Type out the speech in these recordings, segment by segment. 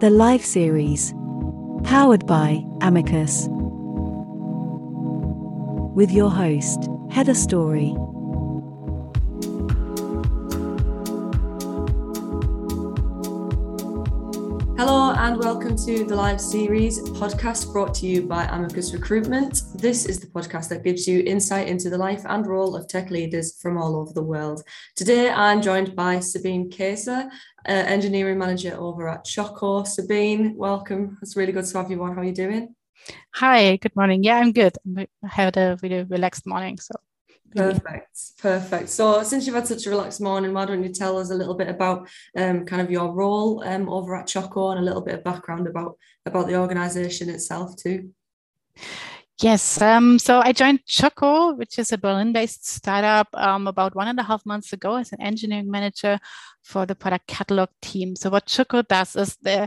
The Live Series. Powered by Amicus. With your host, Heather Story. Welcome to the live series podcast brought to you by Amicus Recruitment. This is the podcast that gives you insight into the life and role of tech leaders from all over the world. Today I'm joined by Sabine Kaiser, uh, engineering manager over at Choco. Sabine, welcome. It's really good to have you on. How are you doing? Hi, good morning. Yeah, I'm good. I had a really relaxed morning, so Perfect, perfect. So, since you've had such a relaxed morning, why don't you tell us a little bit about um, kind of your role um, over at Choco and a little bit of background about about the organisation itself too? Yes. Um, so I joined Choco, which is a Berlin-based startup, um, about one and a half months ago as an engineering manager for the product catalog team. So what Choco does is the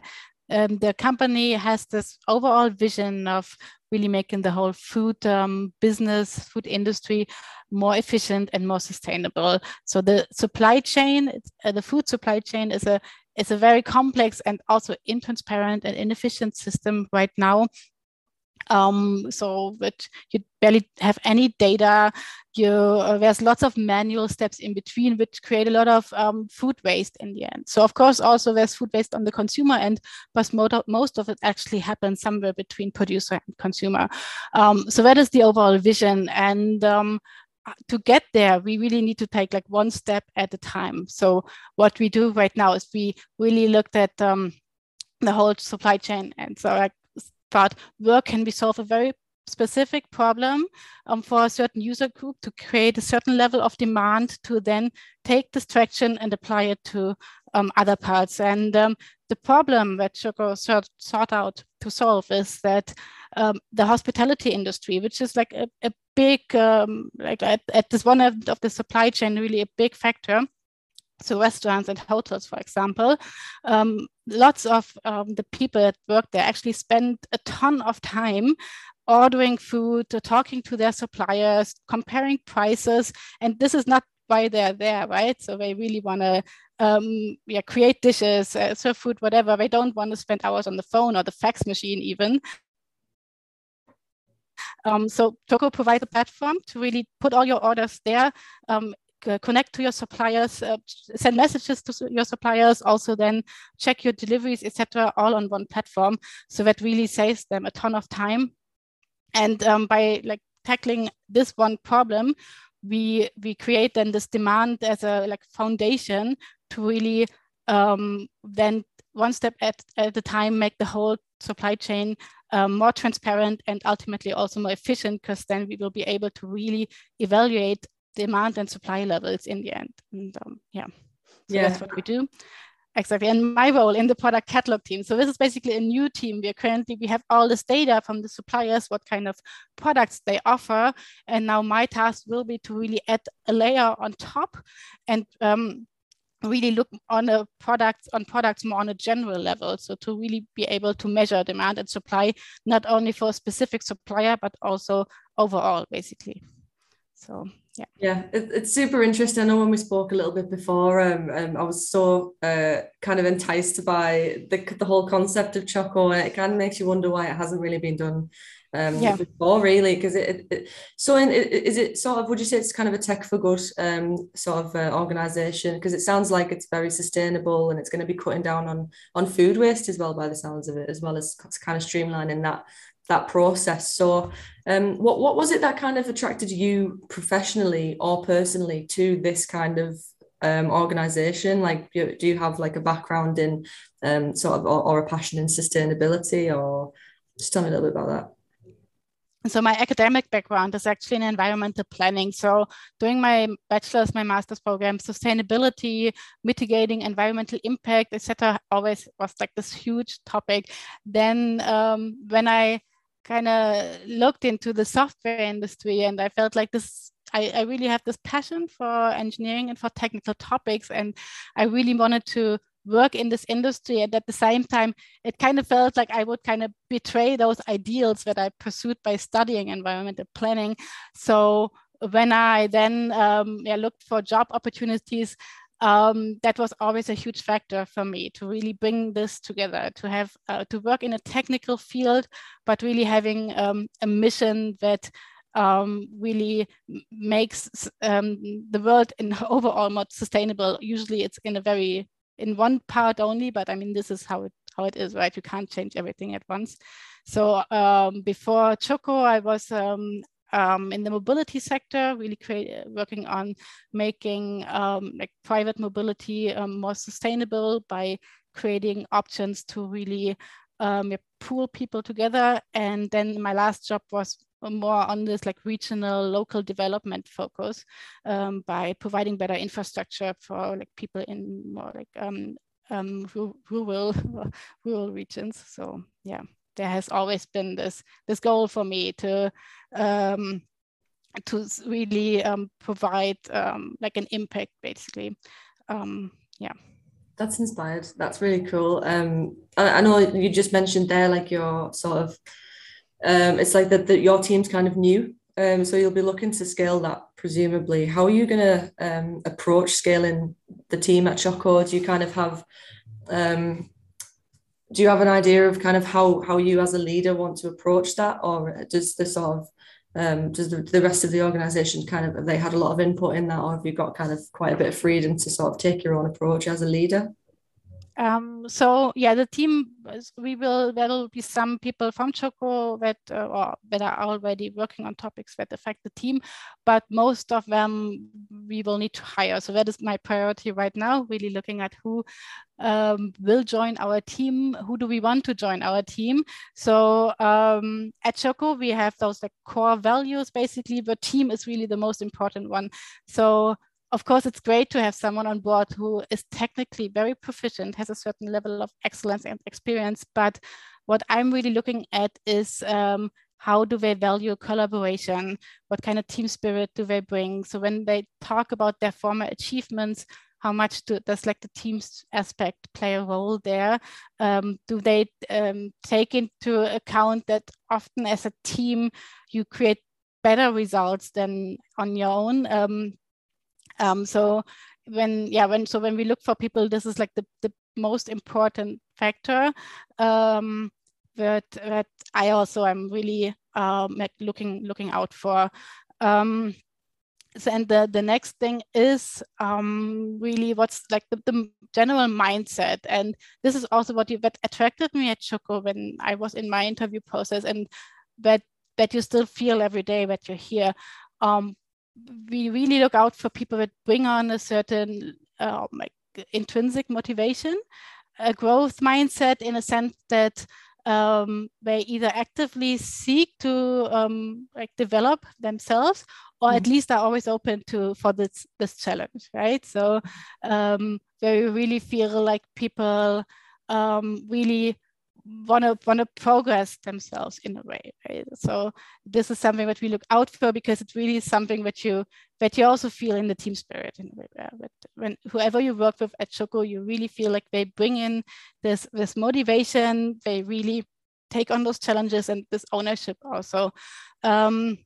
um, the company has this overall vision of really making the whole food um, business, food industry more efficient and more sustainable. So the supply chain, uh, the food supply chain is a is a very complex and also intransparent and inefficient system right now um, so that you barely have any data. You, uh, there's lots of manual steps in between, which create a lot of um, food waste in the end. So of course, also there's food waste on the consumer end, but most of it actually happens somewhere between producer and consumer. Um, so that is the overall vision. And um, to get there, we really need to take like one step at a time. So what we do right now is we really looked at um, the whole supply chain. And so like thought, where can we solve a very specific problem um, for a certain user group to create a certain level of demand to then take this traction and apply it to um, other parts. And um, the problem that Choco sought out to solve is that um, the hospitality industry, which is like a, a big, um, like at, at this one end of the supply chain, really a big factor, so restaurants and hotels, for example, um, lots of um, the people that work there actually spend a ton of time ordering food, talking to their suppliers, comparing prices, and this is not why they're there, right? So they really want to um, yeah, create dishes, uh, serve food, whatever. They don't want to spend hours on the phone or the fax machine even. Um, so Choco provides a platform to really put all your orders there. Um, connect to your suppliers, uh, send messages to your suppliers, also then check your deliveries, etc., all on one platform. So that really saves them a ton of time. And um, by like tackling this one problem, we we create then this demand as a like foundation to really um, then one step at, at a time make the whole supply chain um, more transparent and ultimately also more efficient because then we will be able to really evaluate demand and supply levels in the end. And um, yeah, so yeah. that's what we do. Exactly. And my role in the product catalog team. So this is basically a new team. We are currently, we have all this data from the suppliers, what kind of products they offer. And now my task will be to really add a layer on top and um, really look on a product on products more on a general level. So to really be able to measure demand and supply, not only for a specific supplier, but also overall, basically. So yeah. Yeah it, it's super interesting. I know when we spoke a little bit before um, um i was so uh kind of enticed by the, the whole concept of choco and it kind of makes you wonder why it hasn't really been done um yeah. before really because it, it, so in, is it sort of would you say it's kind of a tech for good um sort of uh, organization? Because it sounds like it's very sustainable and it's going to be cutting down on on food waste as well by the sounds of it as well as kind of streamlining that that process. So, um, what what was it that kind of attracted you professionally or personally to this kind of um, organization? Like, do you have like a background in um, sort of or, or a passion in sustainability, or just tell me a little bit about that so my academic background is actually in environmental planning so doing my bachelor's my master's program sustainability mitigating environmental impact etc always was like this huge topic then um, when i kind of looked into the software industry and I felt like this I, I, really have this passion for engineering and for technical topics and I really wanted to work in this industry and at the same time it kind of felt like I would kind of betray those ideals that I pursued by studying environmental planning. So when I then um, yeah, looked for job opportunities um, that was always a huge factor for me to really bring this together, to have uh, to work in a technical field, but really having um, a mission that um, really makes um, the world in overall more sustainable. Usually, it's in a very in one part only, but I mean, this is how it how it is, right? You can't change everything at once. So um, before Choco, I was um, um, in the mobility sector, really create, working on making um, like private mobility um, more sustainable by creating options to really um, pool people together. And then my last job was more on this like regional local development focus um, by providing better infrastructure for like people in more like um, rural rural regions. So yeah, there has always been this this goal for me to um, to really um, provide um, like an impact, basically. Um, yeah. That's inspired. That's really cool. Um, I, I know you just mentioned there, like your sort of, um, it's like that your team's kind of new so you'll be looking to scale that presumably. How are you going to approach scaling the team at Choco? Do you kind of have um, do you have an idea of kind of how how you as a leader want to approach that, or does the sort of um, does the, the rest of the organization kind of have they had a lot of input in that, or have you got kind of quite a bit of freedom to sort of take your own approach as a leader? Um, so yeah, the team we will there will be some people from Choco that uh, or that are already working on topics that affect the team, but most of them we will need to hire. So that is my priority right now. Really looking at who um, will join our team. Who do we want to join our team? So um, at Choco we have those like core values. Basically, the team is really the most important one. So of course, it's great to have someone on board who is technically very proficient, has a certain level of excellence and experience. But what I'm really looking at is um, how do they value collaboration? What kind of team spirit do they bring? So when they talk about their former achievements, how much do, does like the team's aspect play a role there? Um, do they um, take into account that often as a team you create better results than on your own? Um, um, so when yeah when so when we look for people, this is like the the most important factor um, that that I also am really um, looking looking out for. Um, so, and the, the next thing is um, really what's like the, the, general mindset. And this is also what you, that attracted me at Choco when I was in my interview process and that, that you still feel every day that you're here. Um, we really look out for people that bring on a certain um, like intrinsic motivation, a growth mindset in a sense that um, they either actively seek to um, like develop themselves or mm-hmm. at least are always open to for this this challenge right so um, they really feel like people um, really want to want to progress themselves in a way right? So this is something that we look out for because it's really is something that you that you also feel in the team spirit in a way but when whoever you work with at choco you really feel like they bring in this this motivation. They really take on those challenges and this ownership also. Um,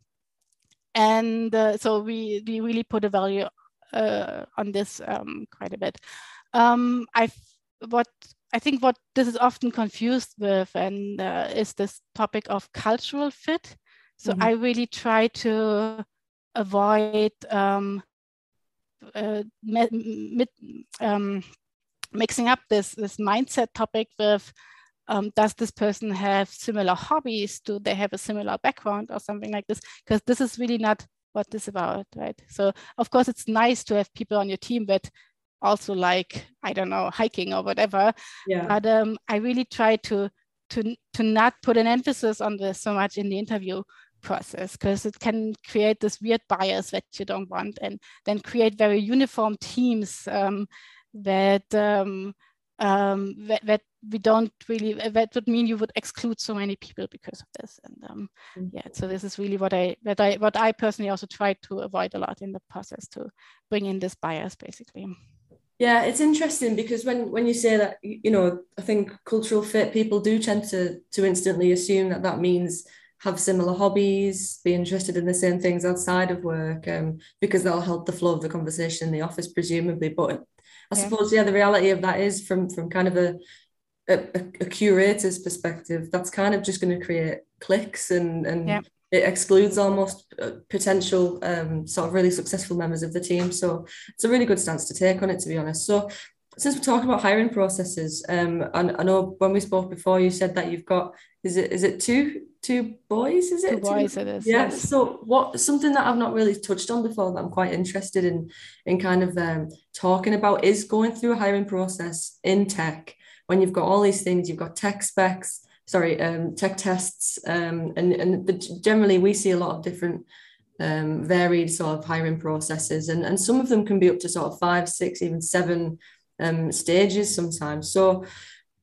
and uh, so we we really put a value uh, on this um, quite a bit. Um, i what I think what this is often confused with and uh, is this topic of cultural fit. So mm-hmm. I really try to avoid um, uh, um, mixing up this this mindset topic with um, does this person have similar hobbies? Do they have a similar background or something like this? Because this is really not what this is about, right? So of course it's nice to have people on your team that also like I don't know hiking or whatever. Yeah. But um, I really try to to to not put an emphasis on this so much in the interview process because it can create this weird bias that you don't want and then create very uniform teams um, that, um, um, that, that we don't really that would mean you would exclude so many people because of this and um, mm-hmm. yeah so this is really what I what I what I personally also try to avoid a lot in the process to bring in this bias basically. Yeah, it's interesting because when when you say that, you know, I think cultural fit people do tend to to instantly assume that that means have similar hobbies, be interested in the same things outside of work, um, because that'll help the flow of the conversation in the office, presumably. But I yeah. suppose, yeah, the reality of that is from from kind of a a, a curator's perspective, that's kind of just going to create cliques and and yeah. It excludes almost uh, potential um, sort of really successful members of the team. So it's a really good stance to take on it, to be honest. So since we're talking about hiring processes, um, and I know when we spoke before, you said that you've got is it is it two two boys? Is it two boys? Two? It is. Yeah. Yes. So what something that I've not really touched on before that I'm quite interested in in kind of um, talking about is going through a hiring process in tech when you've got all these things. You've got tech specs, sorry, um, tech tests, um, and and generally we see a lot of different um, varied sort of hiring processes, and and some of them can be up to sort of five, six, even seven um, stages sometimes. So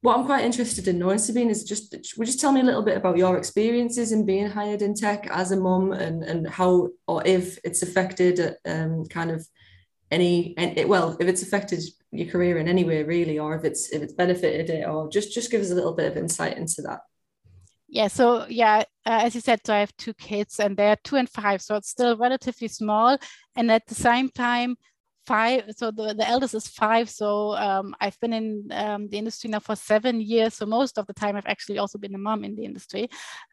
what I'm quite interested in knowing, Sabine, is just would you tell me a little bit about your experiences in being hired in tech as a mum and, and how or if it's affected um, kind of any and it, well if it's affected your career in any way really or if it's if it's benefited it or just just give us a little bit of insight into that. Yeah so yeah uh, as you said so i have two kids and they're two and five so it's still relatively small. And at the same time five so the, the eldest is five so um, i've been in um, the industry now for seven years so most of the time i've actually also been a mom in the industry.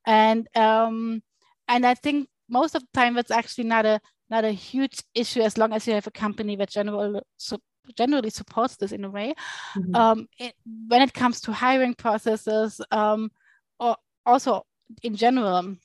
And um, and i think most of the time it's actually not a not a huge issue as long as you have a company that general, so generally supports this in a way mm-hmm. um, it, when it comes to hiring processes um, or also in general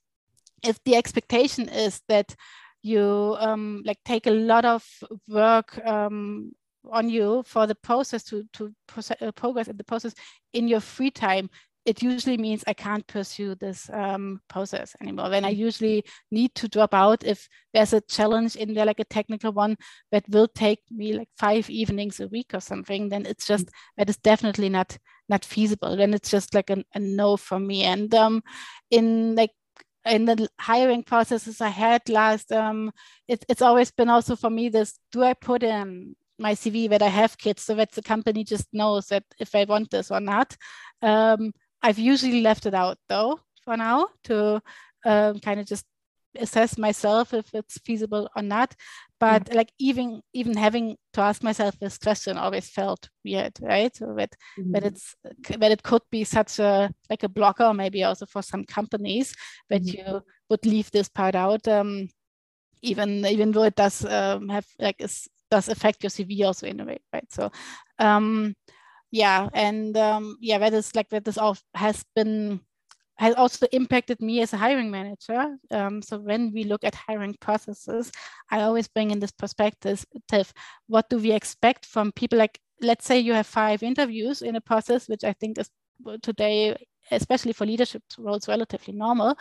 if the expectation is that you um, like take a lot of work um, on you for the process to to uh, progress in the process in your free time it usually means I can't pursue this um, process anymore. Then I mm. usually need to drop out if there's a challenge in there, like a technical one that will take me like five evenings a week or something. Then it's just mm. that is definitely not not feasible. Then it's just like a, a no for me. And um, in like in the hiring processes I had last, um, it, it's always been also for me this: do I put in my CV that I have kids so that the company just knows that if I want this or not. Um, I've usually left it out though for now to um, kind of just assess myself if it's feasible or not. But mm-hmm. like even even having to ask myself this question always felt weird, right? So that mm-hmm. that it's that it could be such a like a blocker, maybe also for some companies that mm-hmm. you would leave this part out. Um, even even though it does um, have like is, does affect your CV also in a way, right? So um, yeah and um, yeah that is like that this all has been has also impacted me as a hiring manager um, so when we look at hiring processes i always bring in this perspective what do we expect from people like let's say you have five interviews in a process which i think is today especially for leadership roles relatively normal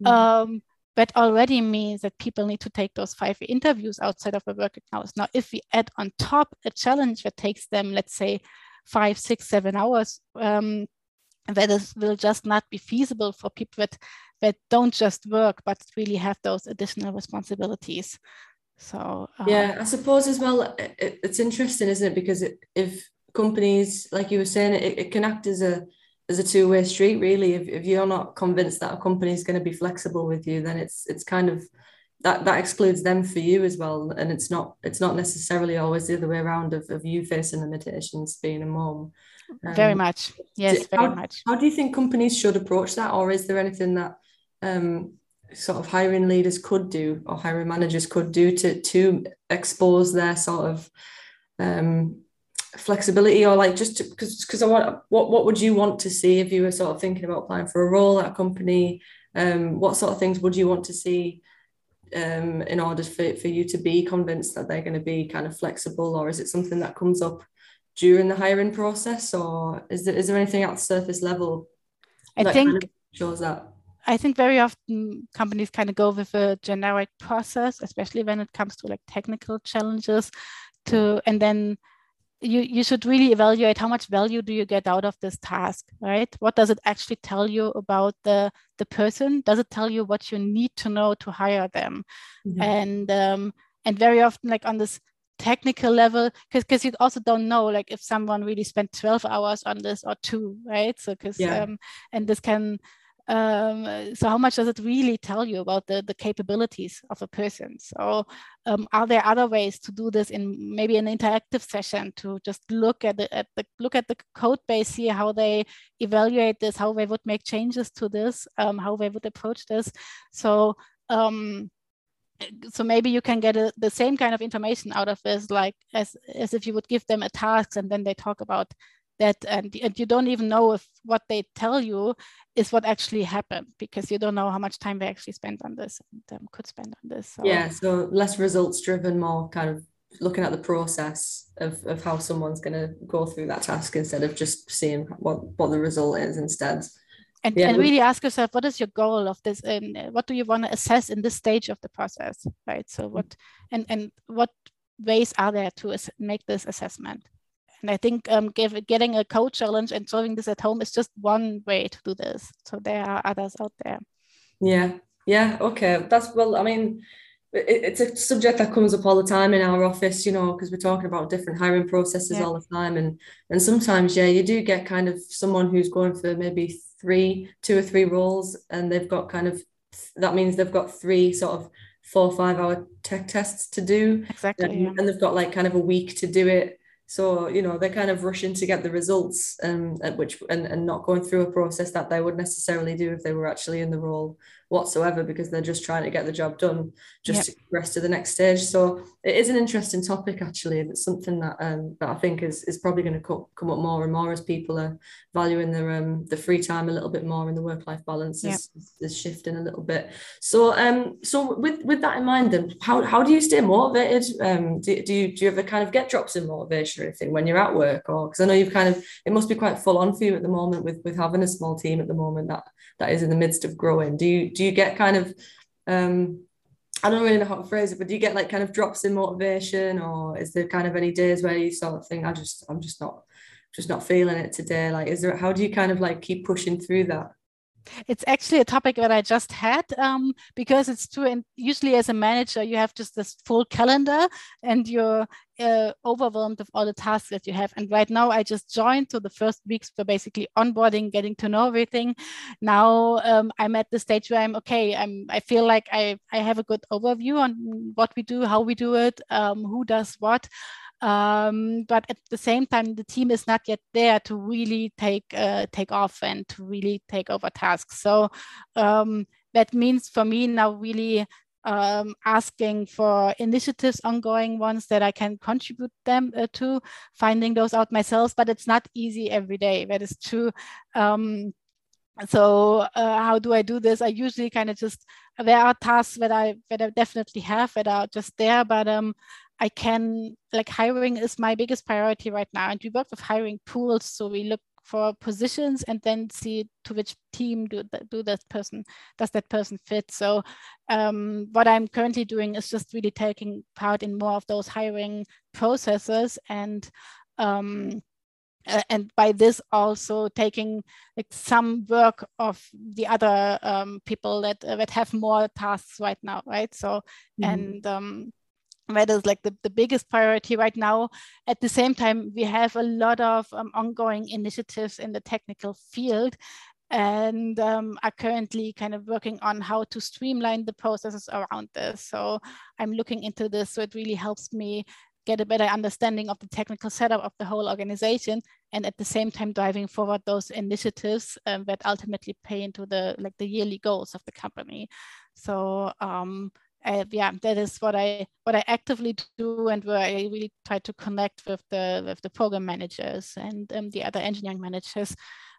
mm-hmm. um, that already means that people need to take those five interviews outside of the working hours. Now, if we add on top a challenge that takes them, let's say, five, six, seven hours. Um, that is, will just not be feasible for people that, that don't just work, but really have those additional responsibilities. So um, yeah, I suppose as well, it, it's interesting, isn't it? Because it, if companies, like you were saying, it, it can act as a as a two-way street really if, if you're not convinced that a company is going to be flexible with you then it's it's kind of that that excludes them for you as well. And it's not it's not necessarily always the other way around of, of you facing limitations being a mom um, very much yes very how, much. how do you think companies should approach that? Or is there anything that um, sort of hiring leaders could do or hiring managers could do to to expose their sort of um, flexibility or like just because because I want what what would you want to see if you were sort of thinking about applying for a role at a company? Um, what sort of things would you want to see um, in order for, for you to be convinced that they're going to be kind of flexible or is it something that comes up during the hiring process or is there, is there anything at the surface level i think kind of shows that? I think very often companies kind of go with a generic process especially when it comes to like technical challenges to and then you, you should really evaluate how much value do you get out of this task, right? What does it actually tell you about the, the person? Does it tell you what you need to know to hire them? Mm-hmm. And um, and very often, like on this technical level, because because you also don't know like if someone really spent 12 hours on this or two, right? So because yeah. um, and this can um, so how much does it really tell you about the, the capabilities of a person? So um, are there other ways to do this in maybe an interactive session to just look at the, at the look at the code base see how they evaluate this how they would make changes to this um, how they would approach this? So um, so maybe you can get a, the same kind of information out of this like as as if you would give them a task and then they talk about that and, and you don't even know if what they tell you is what actually happened because you don't know how much time they actually spent on this and um, could spend on this so. yeah so less results driven more kind of looking at the process of, of how someone's going to go through that task instead of just seeing what what the result is instead and, yeah. and really ask yourself what is your goal of this and what do you want to assess in this stage of the process right so what and and what ways are there to make this assessment and I think um, give, getting a code challenge and solving this at home is just one way to do this. So there are others out there. Yeah, yeah, okay. That's well, I mean, it, it's a subject that comes up all the time in our office, you know, because we're talking about different hiring processes yeah. all the time. And and sometimes, yeah, you do get kind of someone who's going for maybe three, two or three roles, and they've got kind of that means they've got three sort of four or five hour tech tests to do. Exactly. And, yeah. and they've got like kind of a week to do it so you know they're kind of rushing to get the results, um, at which and, and not going through a process that they would necessarily do if they were actually in the role whatsoever because they're just trying to get the job done just yep. to progress to the next stage. So it is an interesting topic actually, and it's something that um, that I think is is probably going to co- come up more and more as people are valuing their um the free time a little bit more and the work life balance yep. is, is shifting a little bit. So um so with with that in mind, then how how do you stay motivated? Um, do, do you do you ever kind of get drops in motivation or anything when you're at work, or because I know you've kind of it must be quite full on for you at the moment with with having a small team at the moment that that is in the midst of growing. Do you do you get kind of um I don't really know how to phrase it, but do you get like kind of drops in motivation, or is there kind of any days where you sort of think, I just, I'm just not, just not feeling it today? Like, is there, how do you kind of like keep pushing through that? It's actually a topic that I just had um, because it's true. And usually, as a manager, you have just this full calendar and you're uh, overwhelmed with all the tasks that you have. And right now, I just joined. So the first weeks were basically onboarding, getting to know everything. Now um, I'm at the stage where I'm okay. I'm. I feel like I I have a good overview on what we do, how we do it, um, who does what. Um, but at the same time, the team is not yet there to really take uh, take off and to really take over tasks. So um, that means for me now really um, asking for initiatives, ongoing ones that I can contribute them uh, to, finding those out myself. But it's not easy every day. That is true. Um, so uh, how do I do this? I usually kind of just there are tasks that I that I definitely have that are just there, but um, I can like hiring is my biggest priority right now, and we work with hiring pools. So we look for positions and then see to which team do that, do that person does that person fit. So um, what I'm currently doing is just really taking part in more of those hiring processes and um, and by this also taking like some work of the other um, people that uh, that have more tasks right now, right? So mm-hmm. and um, that is like the, the biggest priority right now. At the same time, we have a lot of um, ongoing initiatives in the technical field and um, are currently kind of working on how to streamline the processes around this. So I'm looking into this, so it really helps me get a better understanding of the technical setup of the whole organization and at the same time driving forward those initiatives um, that ultimately pay into the like the yearly goals of the company so um, uh, yeah, that is what I what I actively do, and where I really try to connect with the with the program managers and um, the other engineering managers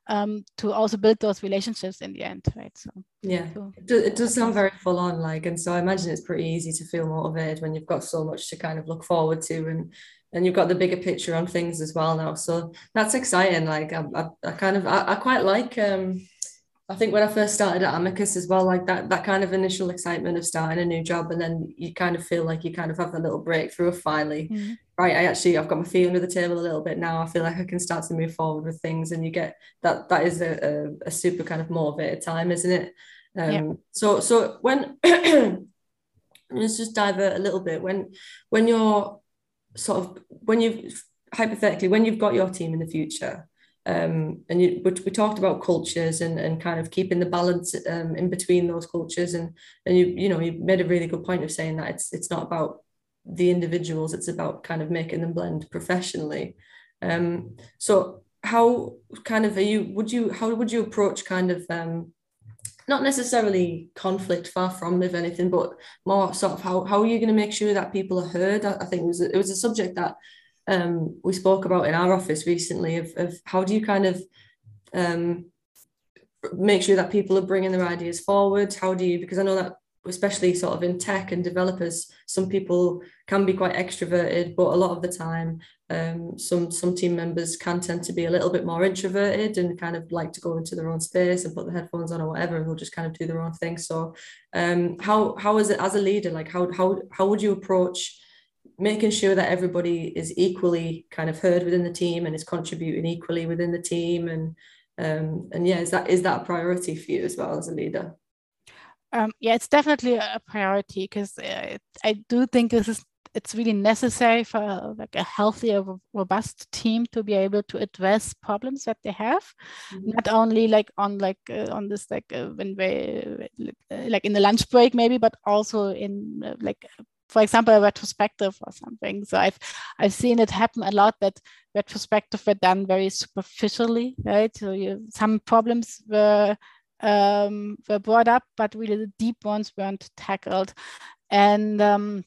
um, to also build those relationships in the end, right? So yeah, so, it, does, it does sound very full on, like, and so I imagine it's pretty easy to feel motivated when you've got so much to kind of look forward to, and and you've got the bigger picture on things as well now. So that's exciting. Like I, I, I kind of I, I quite like um I think when I first started at Amicus as well, like that that kind of initial excitement of starting a new job, and then you kind of feel like you kind of have a little breakthrough of finally, mm-hmm. right? I actually I've got my feet under the table a little bit now. I feel like I can start to move forward with things, and you get that that is a, a, a super kind of motivated time, isn't it? Um, yeah. So so when let's just divert a little bit when when you're sort of when you've hypothetically when you've got your team in the future um, and you, we, we talked about cultures and, and kind of keeping the balance um, in between those cultures. And and you you know you made a really good point of saying that it's it's not about the individuals it's about kind of making them blend professionally. Um, so how kind of are you would you how would you approach kind of um, not necessarily conflict far from if anything but more sort of how, how are you going to make sure that people are heard? I, I think it was, a, it was a subject that um, we spoke about in our office recently of, of how do you kind of um, make sure that people are bringing their ideas forward? How do you because i know that especially sort of in tech and developers some people can be quite extroverted but a lot of the time um, some some team members can tend to be a little bit more introverted and kind of like to go into their own space and put the headphones on or whatever and they'll just kind of do their own thing. So um, how how is it as a leader? Like how how how would you approach making sure that everybody is equally kind of heard within the team and is contributing equally within the team and um, and yeah is that is that a priority for you as well as a leader um, yeah it's definitely a priority because uh, i do think this is it's really necessary for like a healthy robust team to be able to address problems that they have mm-hmm. not only like on like uh, on this like uh, when they like in the lunch break maybe but also in uh, like for example, a retrospective or something. So I've I've seen it happen a lot that retrospective were done very superficially, right? So you, some problems were um, were brought up, but really the deep ones weren't tackled. And um,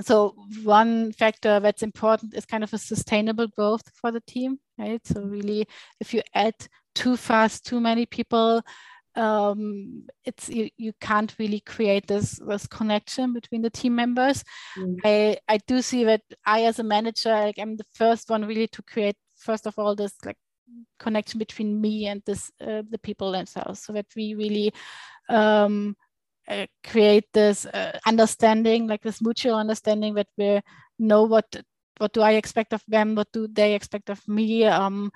so one factor that's important is kind of a sustainable growth for the team, right? So really, if you add too fast, too many people, um, it's you, you can't really create this this connection between the team members. Mm. I I do see that I as a manager like I'm the first one really to create first of all this like connection between me and this uh, the people themselves so that we really um, uh, create this uh, understanding like this mutual understanding that we know what what do I expect of them what do they expect of me um,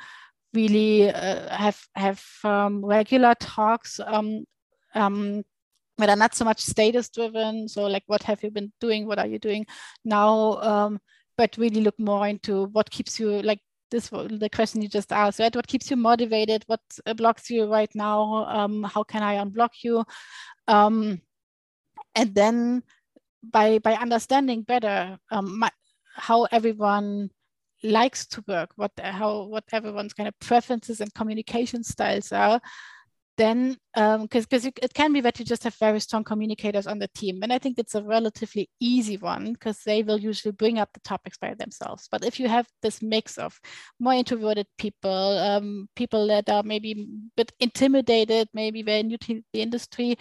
really uh, have have um, regular talks um, um, that are not so much status driven. So like, what have you been doing? What are you doing now? Um, but really look more into what keeps you like this the question you just asked right what keeps you motivated what uh, blocks you right now um, how can i unblock you um, and then by by understanding better my, how everyone likes to work, what how what everyone's kind of preferences and communication styles are, then because um, because it can be that you just have very strong communicators on the team, and I think it's a relatively easy one because they will usually bring up the topics by themselves. But if you have this mix of more introverted people, um, people that are maybe a bit intimidated, maybe very new to the industry,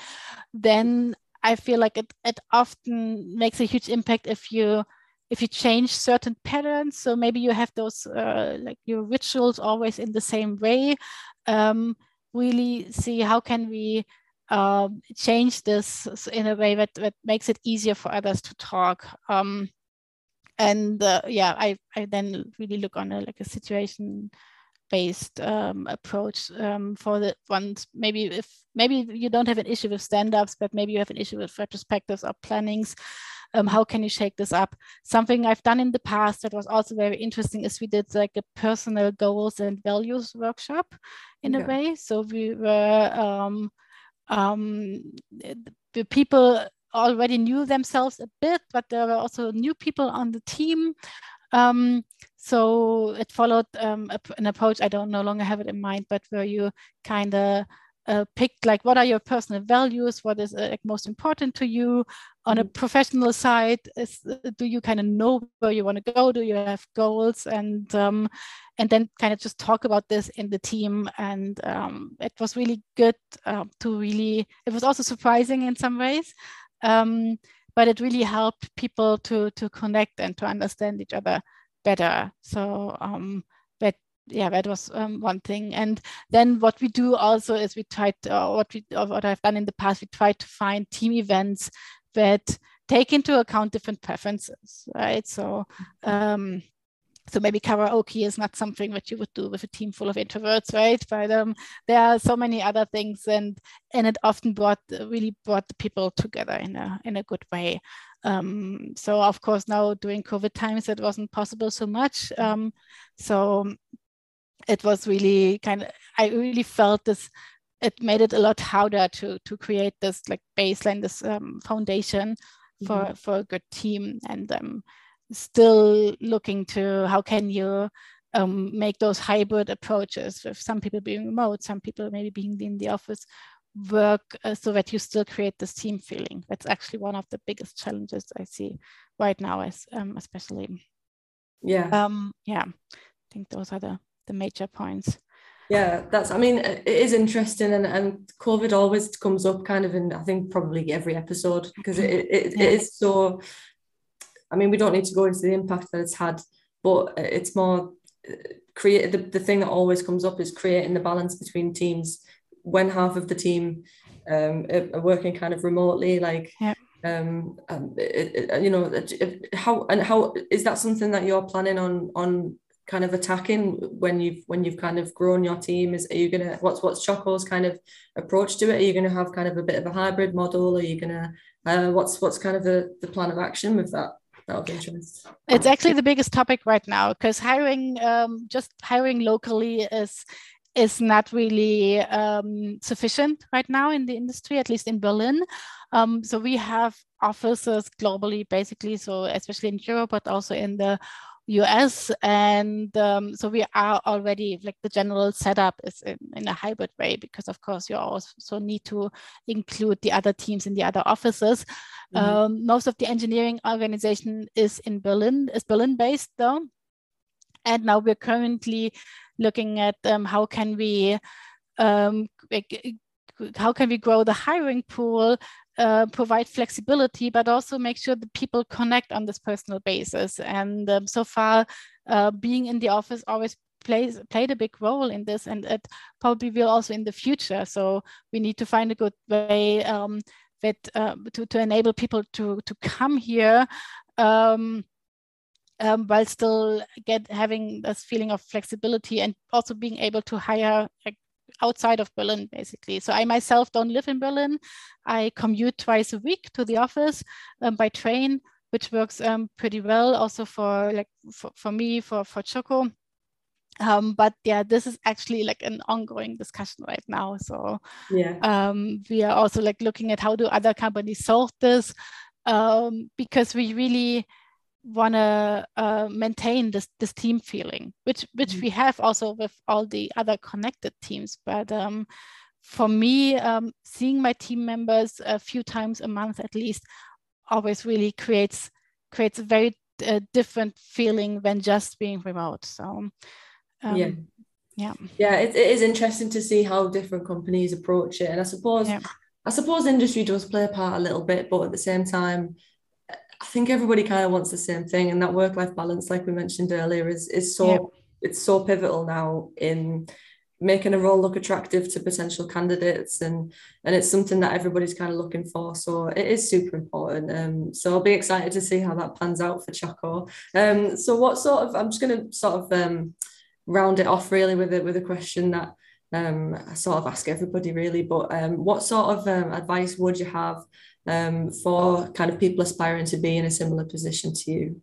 then I feel like it, it often makes a huge impact if you if you change certain patterns so maybe you have those uh, like your rituals always in the same way um, really see how can we um, change this in a way that, that makes it easier for others to talk. Um, and uh, yeah I, I then really look on a like a situation based um, approach um, for the ones maybe if maybe you don't have an issue with stand-ups but maybe you have an issue with retrospectives or plannings um, how can you shake this up something i've done in the past that was also very interesting is we did like a personal goals and values workshop in okay. a way so we were um, um, the people already knew themselves a bit but there were also new people on the team um, so it followed um, an approach I don't no longer have it in mind, but where you kind of uh, picked like what are your personal values, what is uh, like most important to you. On a mm-hmm. professional side, is uh, do you kind of know where you want to go? Do you have goals? And um, and then kind of just talk about this in the team. And um, it was really good uh, to really. It was also surprising in some ways. Um, but it really helped people to to connect and to understand each other better. So um, that yeah, that was um, one thing. And then what we do also is we to, uh, what we what I've done in the past, we try to find team events that take into account different preferences, right? So um, so maybe karaoke is not something that you would do with a team full of introverts right? But um, there are so many other things and and it often brought really brought the people together in a in a good way. Um, so of course now during covid times it wasn't possible so much. Um, so it was really kind of I really felt this it made it a lot harder to to create this like baseline this um, foundation for mm-hmm. for a good team. And um, still looking to how can you um, make those hybrid approaches with some people being remote some people maybe being in the office work uh, so that you still create this team feeling. That's actually one of the biggest challenges i see right now as um, especially. Yeah. Um yeah. I think those are the the major points yeah that's i mean it is interesting and, and covid always comes up kind of in i think probably every episode because it, it, yeah. it is so i mean we don't need to go into the impact that it's had but it's more uh, create the, the thing that always comes up is creating the balance between teams when half of the team um, are working kind of remotely like yeah. um, it, it, you know how and how is that something that you're planning on on kind of attacking when you've when you've kind of grown your team? Is are you gonna what's what's Choco's kind of approach to it? Are you gonna have kind of a bit of a hybrid model? Are you gonna uh, what's what's kind of the, the plan of action with that of interest? It's actually the biggest topic right now because hiring um, just hiring locally is is not really um, sufficient right now in the industry, at least in Berlin. Um, so we have offices globally, basically, so especially in Europe, but also in the US. And um, so we are already like the general setup is in, in, a hybrid way because, of course, you also need to include the other teams in the other offices. Mm-hmm. Um, most of the engineering organization is in Berlin, is Berlin based though. And now we're currently looking at um, how can we um, how can we grow the hiring pool uh, provide flexibility, but also make sure that people connect on this personal basis. And um, so far, uh, being in the office always plays played a big role in this, and it probably will also in the future. So we need to find a good way um, that uh, to to enable people to to come here. Um, um, while still get having this feeling of flexibility and also being able to hire outside of Berlin, basically. So I myself don't live in Berlin. I commute twice a week to the office um, by train, which works um, pretty well also for like for, for me, for, for Choco. Um, but yeah, this is actually like an ongoing discussion right now. So yeah, um, we are also like looking at how do other companies solve this um, because we really want to uh, maintain this this team feeling, which which mm-hmm. we have also with all the other connected teams. But um, for me, um, seeing my team members a few times a month at least always really creates creates a very uh, different feeling than just being remote. So um, yeah. Yeah, yeah, it, it is interesting to see how different companies approach it, and I suppose, yeah. I suppose industry does play a part a little bit, but at the same time, I think everybody kind of wants the same thing, and that work-life balance, like we mentioned earlier, is is so yeah. it's so pivotal now in making a role look attractive to potential candidates and and it's something that everybody's kind of looking for so it is super important um so i'll be excited to see how that pans out for choco um so what sort of i'm just going to sort of um round it off really with it with a question that um i sort of ask everybody really but um what sort of um, advice would you have um, for kind of people aspiring to be in a similar position to you?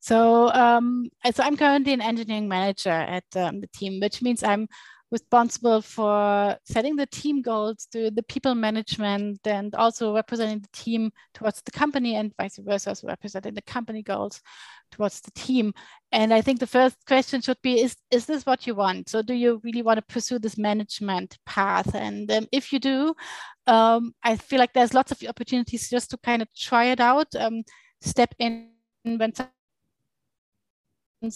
So, um, so I'm currently an engineering manager at um, the team, which means I'm responsible for setting the team goals, to the people management, and also representing the team towards the company, and vice versa, so representing the company goals towards the team. And I think the first question should be: Is is this what you want? So, do you really want to pursue this management path? And um, if you do, um, I feel like there's lots of opportunities just to kind of try it out, um, step in when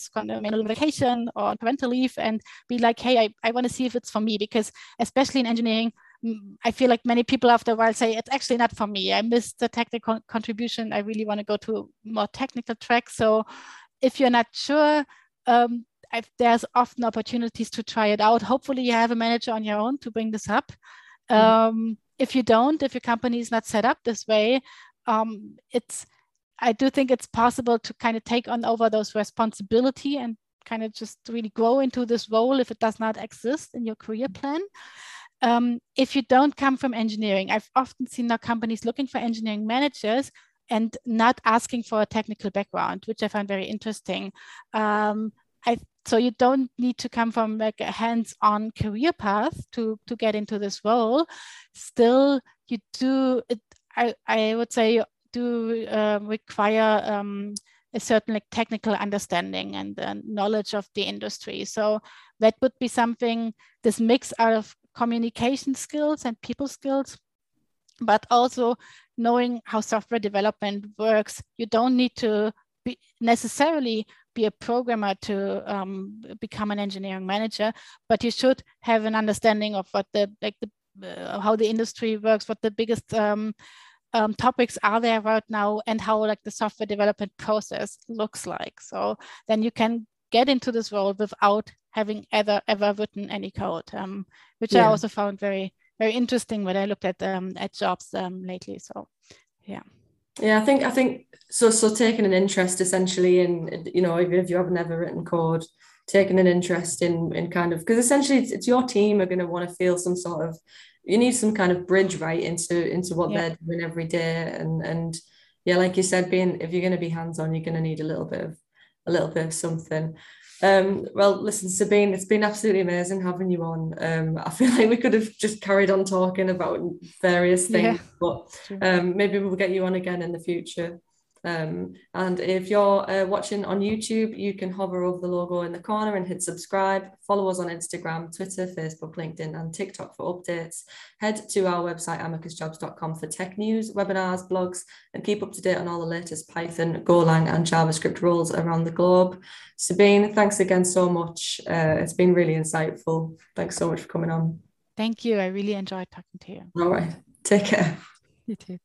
kind of on vacation or parental leave and be like, hey, I, I want to see if it's for me because especially in engineering, I feel like many people after a while say it's actually not for me. I missed the technical contribution. I really want to go to more technical track. So if you're not sure, um, I've, there's often opportunities to try it out. Hopefully you have a manager on your own to bring this up. Mm-hmm. Um, if you don't, if your company is not set up this way, um, it's I do think it's possible to kind of take on over those responsibility and kind of just really grow into this role if it does not exist in your career plan. Um, if you don't come from engineering, I've often seen now companies looking for engineering managers and not asking for a technical background, which I find very interesting. Um, I so you don't need to come from like a hands-on career path to to get into this role. Still, you do it. I I would say do uh, require um, a certain like technical understanding and uh, knowledge of the industry. So that would be something this mix out of communication skills and people skills, but also knowing how software development works. You don't need to be necessarily be a programmer to um, become an engineering manager, but you should have an understanding of what the like the uh, how the industry works, what the biggest um, um, topics are there right now, and how like the software development process looks like. So then you can get into this role without having ever ever written any code, um, which yeah. I also found very very interesting when I looked at um, at jobs um, lately. So yeah. Yeah, I think I think so. So taking an interest essentially in you know even if you haven't ever written code, taking an interest in in kind of because essentially it's, it's, your team are going to want to feel some sort of you need some kind of bridge right into into what yeah. they're doing every day and and yeah like you said being if you're going to be hands on you're going to need a little bit of a little bit of something um, well, listen, Sabine, it's been absolutely amazing having you on. Um, I feel like we could have just carried on talking about various things, yeah, but um, maybe we'll get you on again in the future. Um, and if you're uh, watching on YouTube, you can hover over the logo in the corner and hit subscribe. Follow us on Instagram, Twitter, Facebook, LinkedIn, and TikTok for updates. Head to our website, amicusjobs.com, for tech news, webinars, blogs, and keep up to date on all the latest Python, Golang, and JavaScript roles around the globe. Sabine, thanks again so much. Uh, it's been really insightful. Thanks so much for coming on. Thank you. I really enjoyed talking to you. All right. Take care. You too.